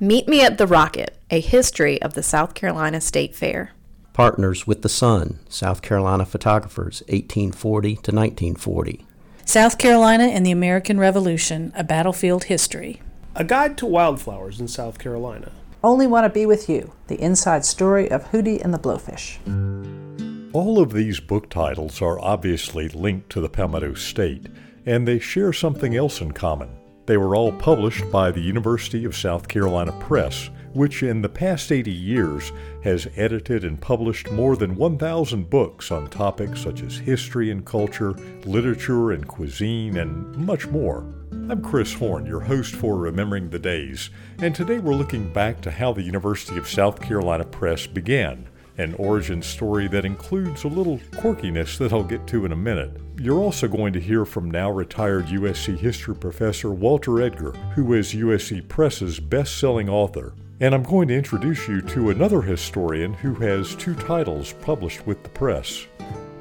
Meet Me at the Rocket, a history of the South Carolina State Fair. Partners with the Sun, South Carolina Photographers, 1840 to 1940. South Carolina and the American Revolution, a battlefield history. A Guide to Wildflowers in South Carolina. Only Want to Be With You, the inside story of Hootie and the Blowfish. All of these book titles are obviously linked to the Palmetto State, and they share something else in common. They were all published by the University of South Carolina Press, which in the past 80 years has edited and published more than 1,000 books on topics such as history and culture, literature and cuisine, and much more. I'm Chris Horn, your host for Remembering the Days, and today we're looking back to how the University of South Carolina Press began an origin story that includes a little quirkiness that I'll get to in a minute. You're also going to hear from now retired USC history professor Walter Edgar, who is USC Press's best selling author. And I'm going to introduce you to another historian who has two titles published with the press.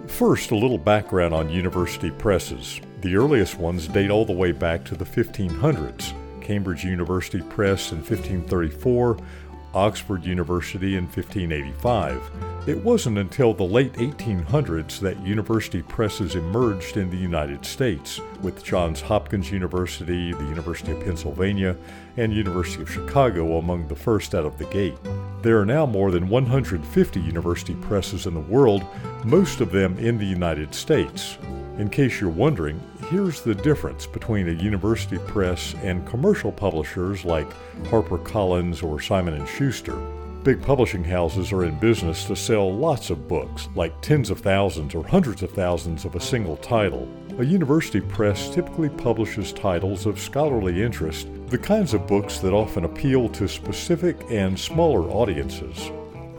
First, a little background on university presses. The earliest ones date all the way back to the 1500s. Cambridge University Press in 1534, Oxford University in 1585. It wasn't until the late 1800s that university presses emerged in the United States, with Johns Hopkins University, the University of Pennsylvania, and University of Chicago among the first out of the gate. There are now more than 150 university presses in the world, most of them in the United States. In case you're wondering, here's the difference between a university press and commercial publishers like HarperCollins or Simon & Schuster. Big publishing houses are in business to sell lots of books, like tens of thousands or hundreds of thousands of a single title. A university press typically publishes titles of scholarly interest, the kinds of books that often appeal to specific and smaller audiences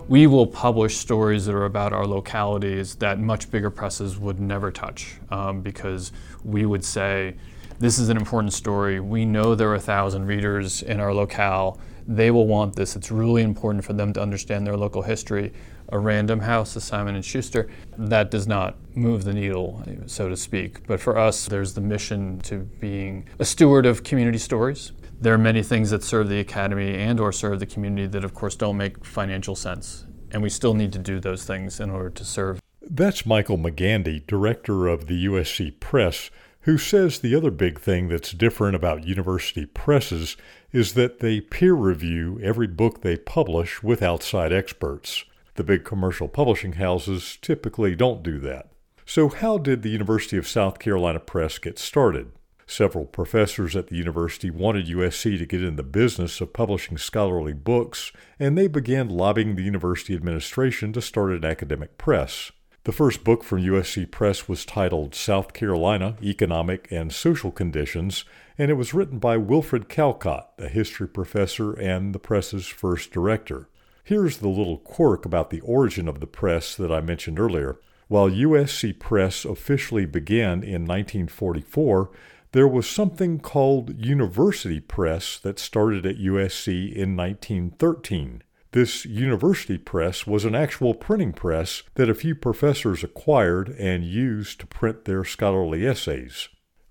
we will publish stories that are about our localities that much bigger presses would never touch um, because we would say, this is an important story. We know there are a thousand readers in our locale. They will want this. It's really important for them to understand their local history. A random house, a Simon and Schuster, that does not move the needle, so to speak. But for us, there's the mission to being a steward of community stories there are many things that serve the academy and or serve the community that of course don't make financial sense. And we still need to do those things in order to serve. That's michael mcgandy director of the usc press who says the other big thing that's different about university presses is that they peer review every book they publish with outside experts. The big commercial publishing houses typically don't do that. So how did the university of south carolina press get started Several professors at the university wanted USC to get in the business of publishing scholarly books, and they began lobbying the university administration to start an academic press. The first book from USC Press was titled South Carolina Economic and Social Conditions, and it was written by Wilfrid Callcott, a history professor and the press's first director. Here's the little quirk about the origin of the press that I mentioned earlier. While USC Press officially began in 1944, there was something called University Press that started at USC in 1913. This university press was an actual printing press that a few professors acquired and used to print their scholarly essays.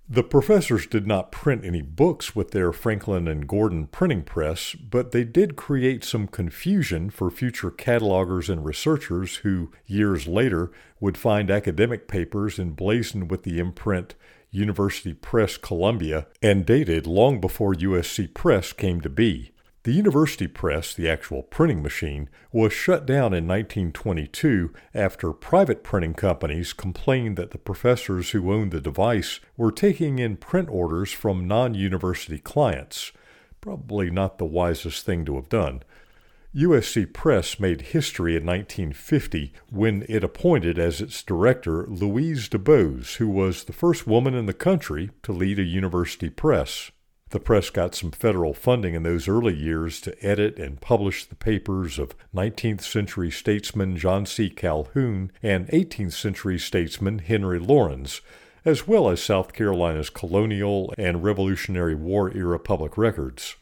The professors did not print any books with their Franklin and Gordon printing press, but they did create some confusion for future catalogers and researchers who, years later, would find academic papers emblazoned with the imprint University Press Columbia, and dated long before USC Press came to be. The University Press, the actual printing machine, was shut down in 1922 after private printing companies complained that the professors who owned the device were taking in print orders from non university clients. Probably not the wisest thing to have done. USC Press made history in 1950 when it appointed as its director Louise DuBose, who was the first woman in the country to lead a university press. The press got some federal funding in those early years to edit and publish the papers of 19th century statesman John C. Calhoun and 18th century statesman Henry Laurens, as well as South Carolina's colonial and Revolutionary War era public records.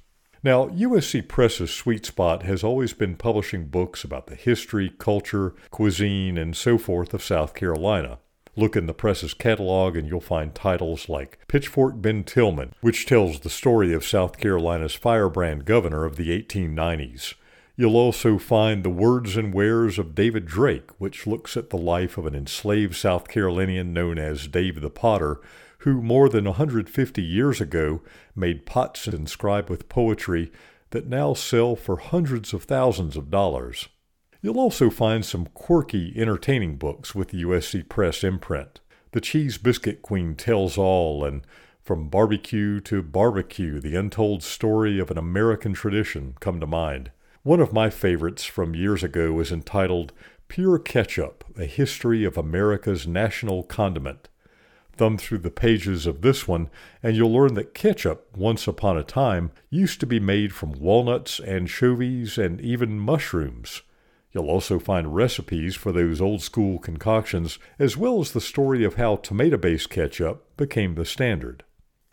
Now, USC Press's sweet spot has always been publishing books about the history, culture, cuisine, and so forth of South Carolina. Look in the press's catalog and you'll find titles like Pitchfork Ben Tillman, which tells the story of South Carolina's firebrand governor of the 1890s. You'll also find The Words and Wares of David Drake, which looks at the life of an enslaved South Carolinian known as Dave the Potter, who more than 150 years ago made pots inscribed with poetry that now sell for hundreds of thousands of dollars. You'll also find some quirky, entertaining books with the USC Press imprint. The Cheese Biscuit Queen Tells All and From Barbecue to Barbecue, the untold story of an American tradition come to mind. One of my favorites from years ago is entitled Pure Ketchup, A History of America's National Condiment. Thumb through the pages of this one, and you'll learn that ketchup, once upon a time, used to be made from walnuts, anchovies, and even mushrooms. You'll also find recipes for those old school concoctions, as well as the story of how tomato based ketchup became the standard.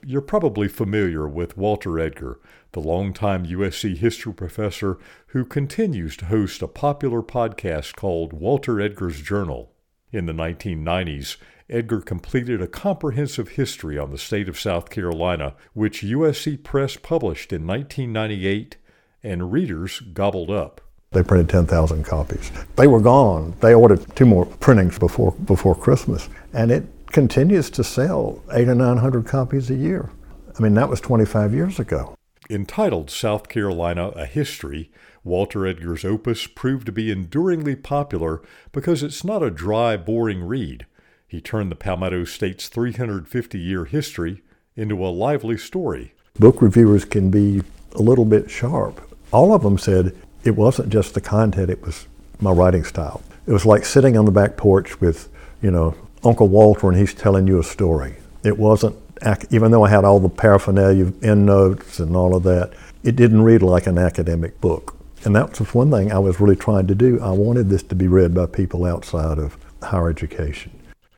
You're probably familiar with Walter Edgar, the longtime USC history professor who continues to host a popular podcast called Walter Edgar's Journal. In the 1990s, Edgar completed a comprehensive history on the state of South Carolina, which USC Press published in 1998 and readers gobbled up. They printed 10,000 copies. They were gone. They ordered two more printings before, before Christmas, and it continues to sell eight or 900 copies a year. I mean, that was 25 years ago. Entitled South Carolina A History, Walter Edgar's opus proved to be enduringly popular because it's not a dry, boring read. He turned the Palmetto State's 350 year history into a lively story. Book reviewers can be a little bit sharp. All of them said it wasn't just the content, it was my writing style. It was like sitting on the back porch with, you know, Uncle Walter and he's telling you a story. It wasn't, even though I had all the paraphernalia, endnotes and all of that, it didn't read like an academic book. And that was one thing I was really trying to do. I wanted this to be read by people outside of higher education.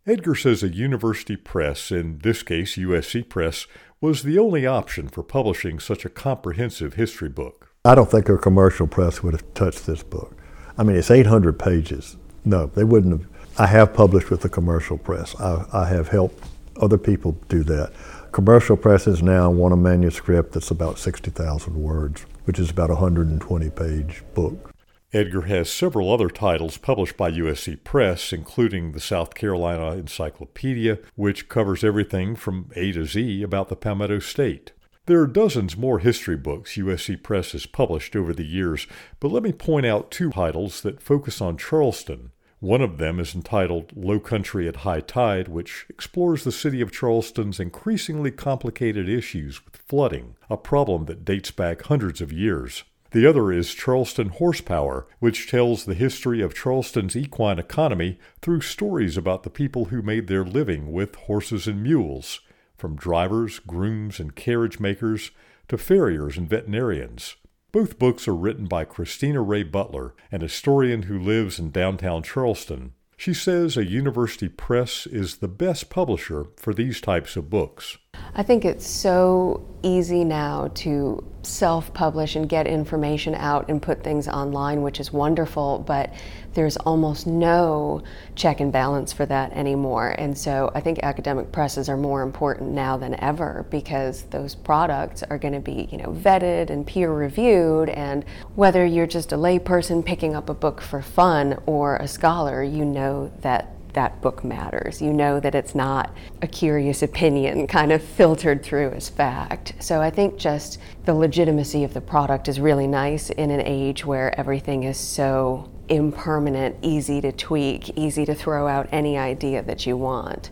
Edgar says a university press, in this case USC Press, was the only option for publishing such a comprehensive history book. I don't think a commercial press would have touched this book. I mean, it's 800 pages. No, they wouldn't have. I have published with the commercial press. I, I have helped other people do that. Commercial presses now want a manuscript that's about 60,000 words, which is about a 120 page book. Edgar has several other titles published by USC Press, including the South Carolina Encyclopedia, which covers everything from A to Z about the Palmetto State. There are dozens more history books USC Press has published over the years, but let me point out two titles that focus on Charleston. One of them is entitled Low Country at High Tide, which explores the city of Charleston's increasingly complicated issues with flooding, a problem that dates back hundreds of years. The other is Charleston Horsepower, which tells the history of Charleston's equine economy through stories about the people who made their living with horses and mules from drivers, grooms, and carriage makers to farriers and veterinarians. Both books are written by Christina Rae Butler, an historian who lives in downtown Charleston. She says a university press is the best publisher for these types of books. I think it's so easy now to self publish and get information out and put things online, which is wonderful, but there's almost no check and balance for that anymore. And so I think academic presses are more important now than ever because those products are going to be, you know, vetted and peer reviewed and whether you're just a layperson picking up a book for fun or a scholar, you know that that book matters. You know that it's not a curious opinion kind of filtered through as fact. So I think just the legitimacy of the product is really nice in an age where everything is so impermanent, easy to tweak, easy to throw out any idea that you want.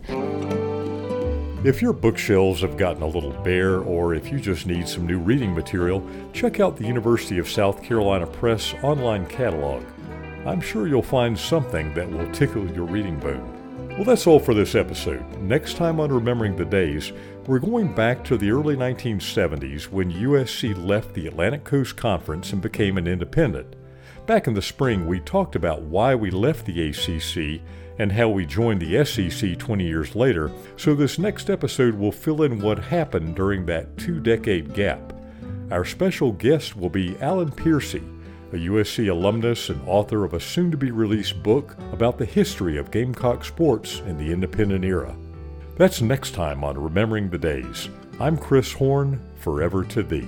If your bookshelves have gotten a little bare, or if you just need some new reading material, check out the University of South Carolina Press online catalog. I'm sure you'll find something that will tickle your reading bone. Well, that's all for this episode. Next time on Remembering the Days, we're going back to the early 1970s when USC left the Atlantic Coast Conference and became an independent. Back in the spring, we talked about why we left the ACC and how we joined the SEC 20 years later, so this next episode will fill in what happened during that two decade gap. Our special guest will be Alan Piercy a USC alumnus and author of a soon to be released book about the history of Gamecock sports in the independent era. That's next time on Remembering the Days. I'm Chris Horn, forever to thee.